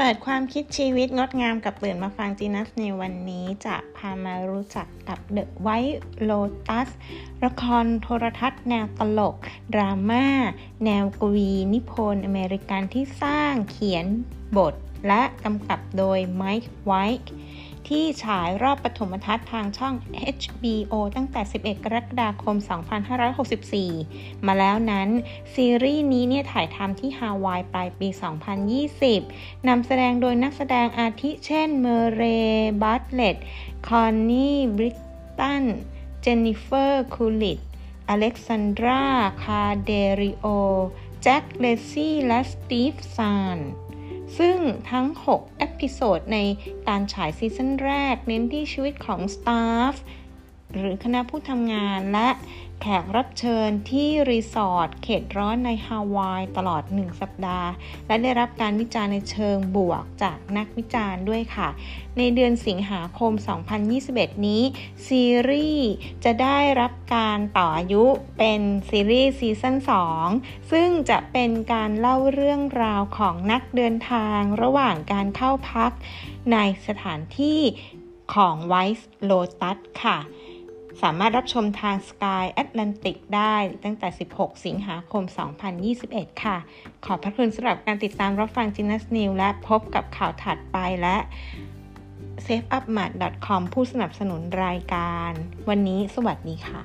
ปิดความคิดชีวิตงดงามกับตื่นมาฟังจีนัสในวันนี้จะพามารู้จักกับ The White Lotus ละครโทรทัศน์แนวตลก ดราม่า แนวกวี นิพนธ์อเมริกันที่สร้างเขียนบทและกำกับโดยไมค์ไวท์ ที่ฉายรอบปฐมทัศน์ทางช่อง HBO ตั้งแต่ 11 กรกฎาคม 2564 มาแล้วนั้น ซีรีส์นี้เนี่ยถ่ายทำที่ฮาวายปลายปี 2020 นำแสดงโดยนักแสดงอาทิเช่น Murray Bartlett Connie Britton Jennifer Coolidge Alexandra Daddario Jake Lacy และ Steve Zahn ซึ่งทั้ง 6 episode ในการฉายซีซั่นแรก เน้นที่ชีวิตของ staff หรือคณะผู้ทำงานและแขกรับเชิญที่รีสอร์ทเขตร้อนในฮาวายตลอด 1 สัปดาห์ และได้รับการวิจารณ์ในเชิงบวกจากนักวิจารณ์ด้วยค่ะ ในเดือนสิงหาคม 2021 นี้ ซีรีส์จะได้รับการต่ออายุเป็นซีรีส์ซีซั่น 2 ซึ่งจะเป็นการเล่าเรื่องราวของนักเดินทางระหว่างการเข้าพักในสถานที่ของ White Lotus ค่ะ สามารถรับชมทาง Sky Atlantic ได้ตั้งแต่ 16 สิงหาคม 2021 ค่ะ ขอบพระคุณสำหรับการติดตามรับฟัง Genius New และพบกับข่าวถัดไปและ s a f e u p m a t c o m ผู้สนับสนุนรายการ วันนี้สวัสดีค่ะ